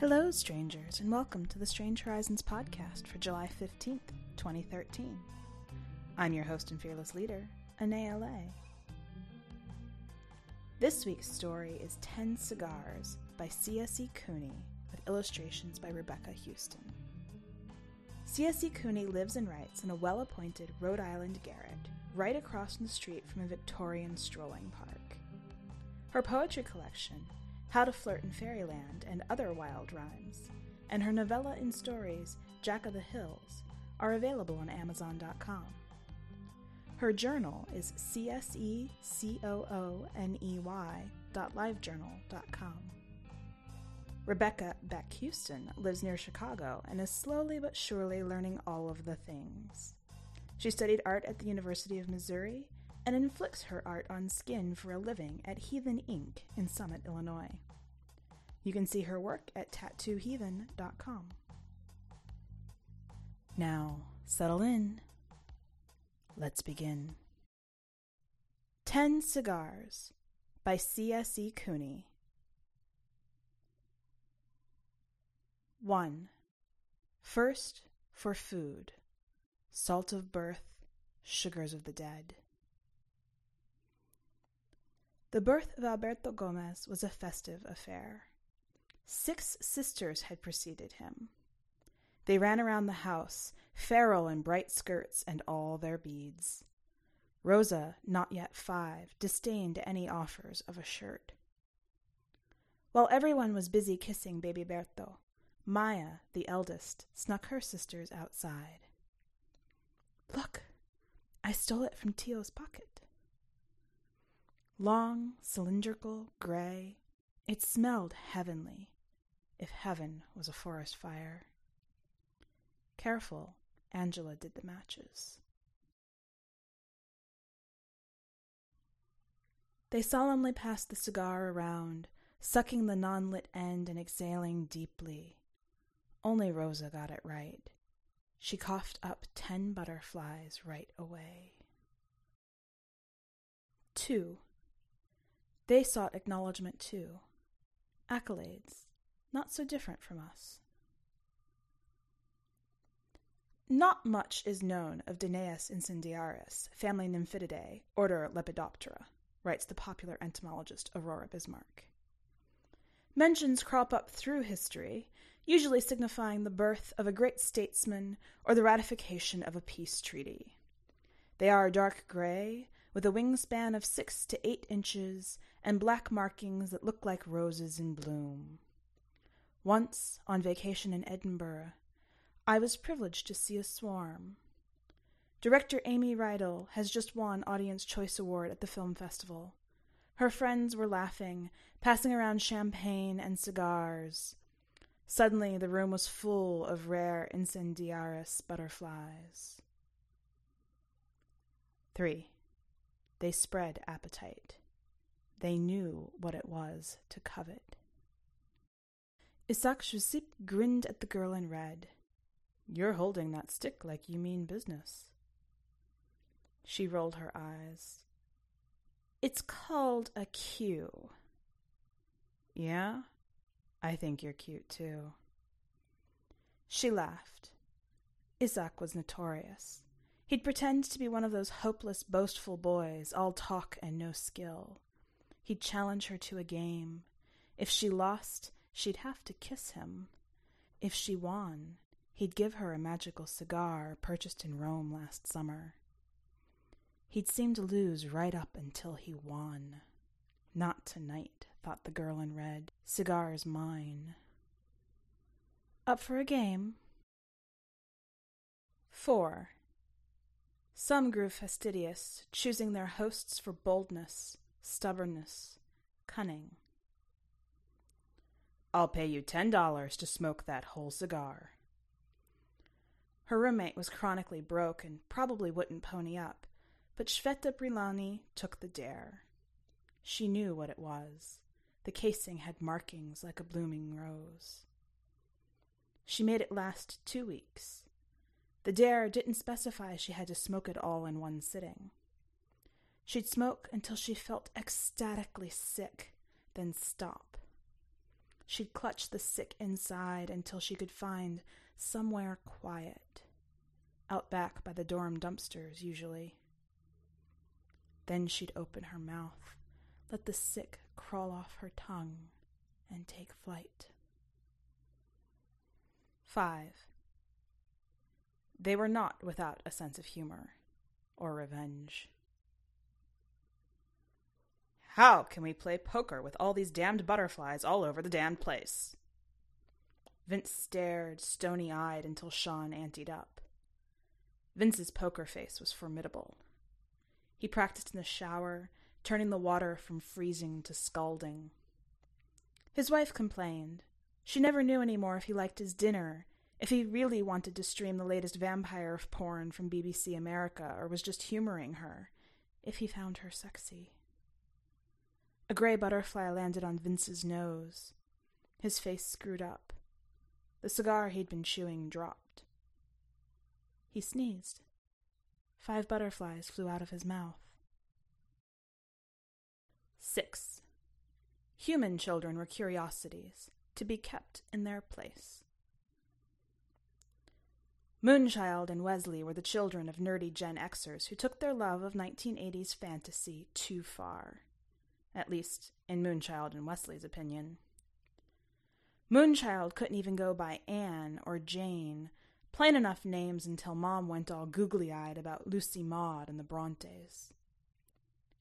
Hello, strangers, and welcome to the Strange Horizons podcast for July 15th, 2013. I'm your host and fearless leader, Anaea Lay. This week's story is 10 Cigars by C.S.E. Cooney, with illustrations by Rebecca Huston. C.S.E. Cooney lives and writes in a well appointed Rhode Island garret right across the street from a Victorian strolling park. Her poetry collection, How to Flirt in Fairyland and Other Wild Rhymes, and her novella and stories, Jack of the Hills, are available on Amazon.com. Her journal is csecooney dot livejournal.com. Rebecca Beck Huston lives near Chicago and is slowly but surely learning all of the things. She studied art at the University of Missouri and inflicts her art on skin for a living at Heathen Ink in Summit, Illinois. You can see her work at tattooheathen.com. Now, settle in. Let's begin. Ten Cigars by C.S.E. Cooney. 1. First, for food salt of birth, sugars of the dead. The birth of Alberto Gomez was a festive affair. Six sisters had preceded him. They ran around the house, feral in bright skirts and all their beads. Rosa, not yet five, disdained any offers of a shirt. While everyone was busy kissing baby Berto, Maya, the eldest, snuck her sisters outside. Look, I stole it from Tio's pocket. Long, cylindrical, gray, it smelled heavenly, if heaven was a forest fire. Careful, Angela did the matches. They solemnly passed the cigar around, sucking the non lit end and exhaling deeply. Only Rosa got it right. She coughed up ten butterflies right away. 2. They sought acknowledgement too. Accolades, not so different from us. Not much is known of Danaus incendiaris, family Nymphididae, order Lepidoptera, writes the popular entomologist Aurora Bismarck. Mentions crop up through history, usually signifying the birth of a great statesman or the ratification of a peace treaty. They are dark gray, with a wingspan of six to eight inches and black markings that look like roses in bloom. Once, on vacation in Edinburgh, I was privileged to see a swarm. Director Amy Rydell has just won Audience Choice Award at the film festival. Her friends were laughing, passing around champagne and cigars. Suddenly, the room was full of rare incendiaris butterflies. 3. They spread appetite. They knew what it was to covet. Isaac Jusip grinned at the girl in red. You're holding that stick like you mean business. She rolled her eyes. It's called a cue. Yeah? I think you're cute too. She laughed. Isaac was notorious. He'd pretend to be one of those hopeless, boastful boys, all talk and no skill. He'd challenge her to a game. If she lost, she'd have to kiss him. If she won, He'd give her a magical cigar purchased in Rome last summer. He'd seem to lose right up until he won. Not tonight, thought the girl in red. Cigar's mine. Up for a game? 4. Some grew fastidious, choosing their hosts for boldness, stubbornness, cunning. I'll pay you ten dollars to smoke that whole cigar, her roommate was chronically broke and probably wouldn't pony up, but Shveta Brilani took the dare. She knew what it was. The casing had markings like a blooming rose. She made it last two weeks. The dare didn't specify she had to smoke it all in one sitting. She'd smoke until she felt ecstatically sick, then stop. She'd clutch the sick inside until she could find somewhere quiet. Out back by the dorm dumpsters, usually. Then she'd open her mouth, let the sick crawl off her tongue, and take flight. 5. They were not without a sense of humor or revenge. How can we play poker with all these damned butterflies all over the damned place? Vince stared, stony eyed, until Sean anteed up. Vince's poker face was formidable. He practiced in the shower, turning the water from freezing to scalding. His wife complained. She never knew any more if he liked his dinner, if he really wanted to stream the latest vampire of porn from BBC America, or was just humoring her, if he found her sexy. A gray butterfly landed on Vince's nose. His face screwed up. The cigar he'd been chewing dropped. He sneezed. Five butterflies flew out of his mouth. 6. Human children were curiosities, to be kept in their place. Moonchild and Wesley were the children of nerdy Gen Xers who took their love of 1980s fantasy too far at least in Moonchild and Wesley's opinion. Moonchild couldn't even go by Anne or Jane, plain enough names until Mom went all googly eyed about Lucy Maud and the Brontes.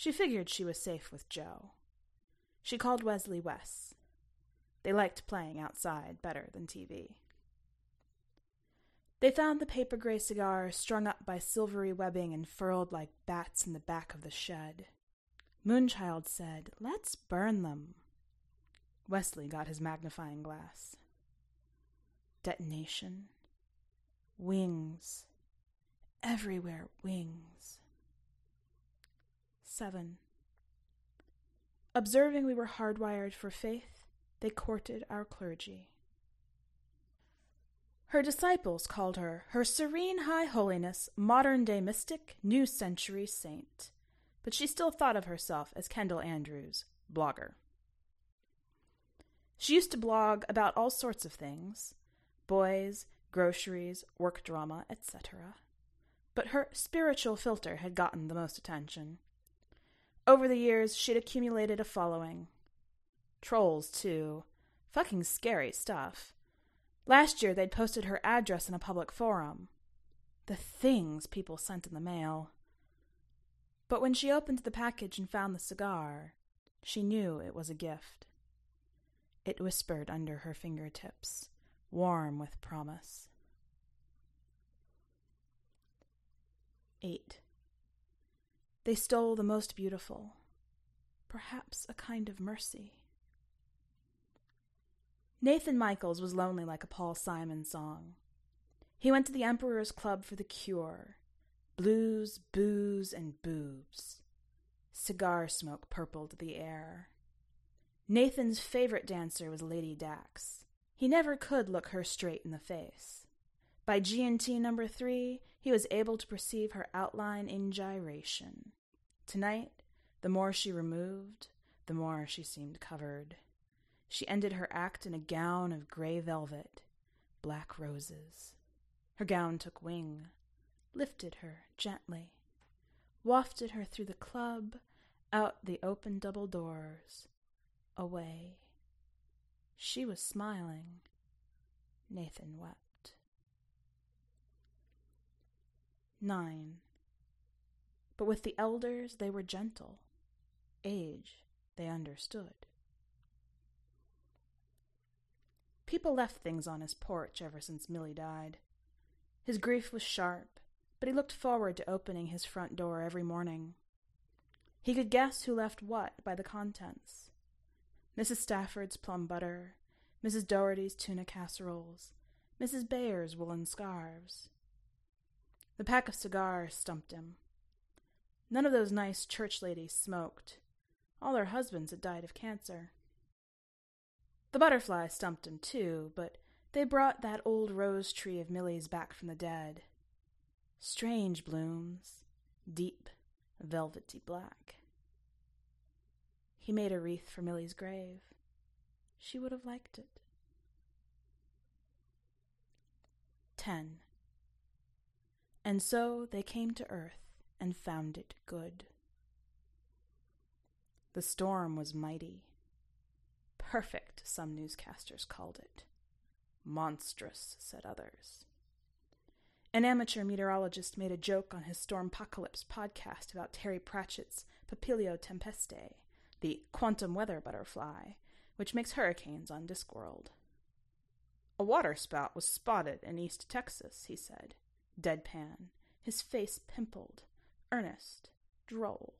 She figured she was safe with Joe. She called Wesley Wes. They liked playing outside better than TV. They found the paper gray cigars strung up by silvery webbing and furled like bats in the back of the shed. Moonchild said, Let's burn them. Wesley got his magnifying glass. Detonation. Wings. Everywhere wings. 7. Observing we were hardwired for faith, they courted our clergy. Her disciples called her Her Serene High Holiness, Modern Day Mystic, New Century Saint but she still thought of herself as Kendall Andrews, blogger. She used to blog about all sorts of things boys, groceries, work drama, etc. But her spiritual filter had gotten the most attention. Over the years, she'd accumulated a following. Trolls, too. Fucking scary stuff. Last year, they'd posted her address in a public forum. The things people sent in the mail. But when she opened the package and found the cigar, she knew it was a gift. It whispered under her fingertips, warm with promise. 8. They stole the most beautiful, perhaps a kind of mercy. Nathan Michaels was lonely like a Paul Simon song. He went to the Emperor's Club for the cure, Blues, booze, and boobs. Cigar smoke purpled the air. Nathan's favorite dancer was Lady Dax. He never could look her straight in the face. By G&T number three, he was able to perceive her outline in gyration. Tonight, the more she removed, the more she seemed covered. She ended her act in a gown of gray velvet, black roses. Her gown took wing, lifted her gently, wafted her through the club, out the open double doors, away. She was smiling. Nathan wept. 9. But with the elders they were gentle. Age they understood. People left things on his porch ever since Millie died. His grief was sharp, but he looked forward to opening his front door every morning. He could guess who left what by the contents Mrs. Stafford's plum butter, Mrs. Doherty's tuna casseroles, Mrs. Bayer's woolen scarves. The pack of cigars stumped him. None of those nice church ladies smoked. All their husbands had died of cancer. The butterflies stumped him, too, but they brought that old rose tree of Millie's back from the dead. Strange blooms, deep, velvety black. He made a wreath for Millie's grave. She would have liked it. 10. And so they came to earth and found it good. The storm was mighty. Perfect, some newscasters called it. Monstrous, said others. An amateur meteorologist made a joke on his Stormpocalypse podcast about Terry Pratchett's Papilio Tempestae, the quantum weather butterfly, which makes hurricanes on Discworld. A waterspout was spotted in East Texas, he said, deadpan, his face pimpled, earnest, droll.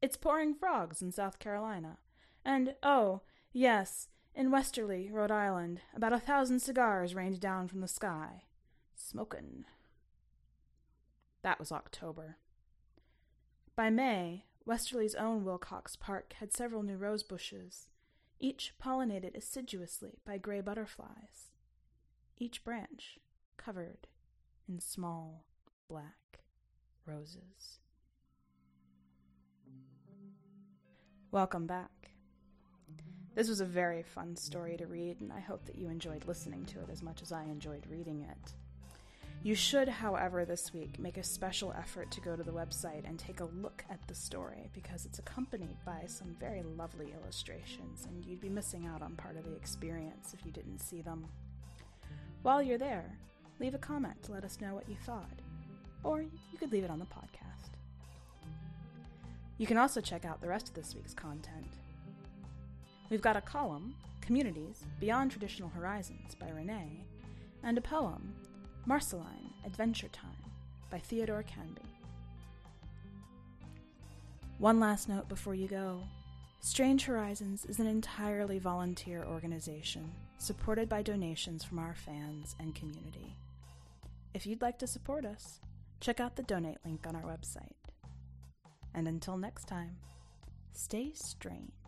It's pouring frogs in South Carolina. And, oh, yes, in Westerly, Rhode Island, about a thousand cigars rained down from the sky. Smokin'. That was October. By May, Westerly's own Wilcox Park had several new rose bushes, each pollinated assiduously by gray butterflies, each branch covered in small black roses. Welcome back. This was a very fun story to read, and I hope that you enjoyed listening to it as much as I enjoyed reading it. You should, however, this week make a special effort to go to the website and take a look at the story because it's accompanied by some very lovely illustrations, and you'd be missing out on part of the experience if you didn't see them. While you're there, leave a comment to let us know what you thought, or you could leave it on the podcast. You can also check out the rest of this week's content. We've got a column, Communities Beyond Traditional Horizons by Renee, and a poem, Marceline Adventure Time by Theodore Canby. One last note before you go Strange Horizons is an entirely volunteer organization supported by donations from our fans and community. If you'd like to support us, check out the donate link on our website. And until next time, stay strange.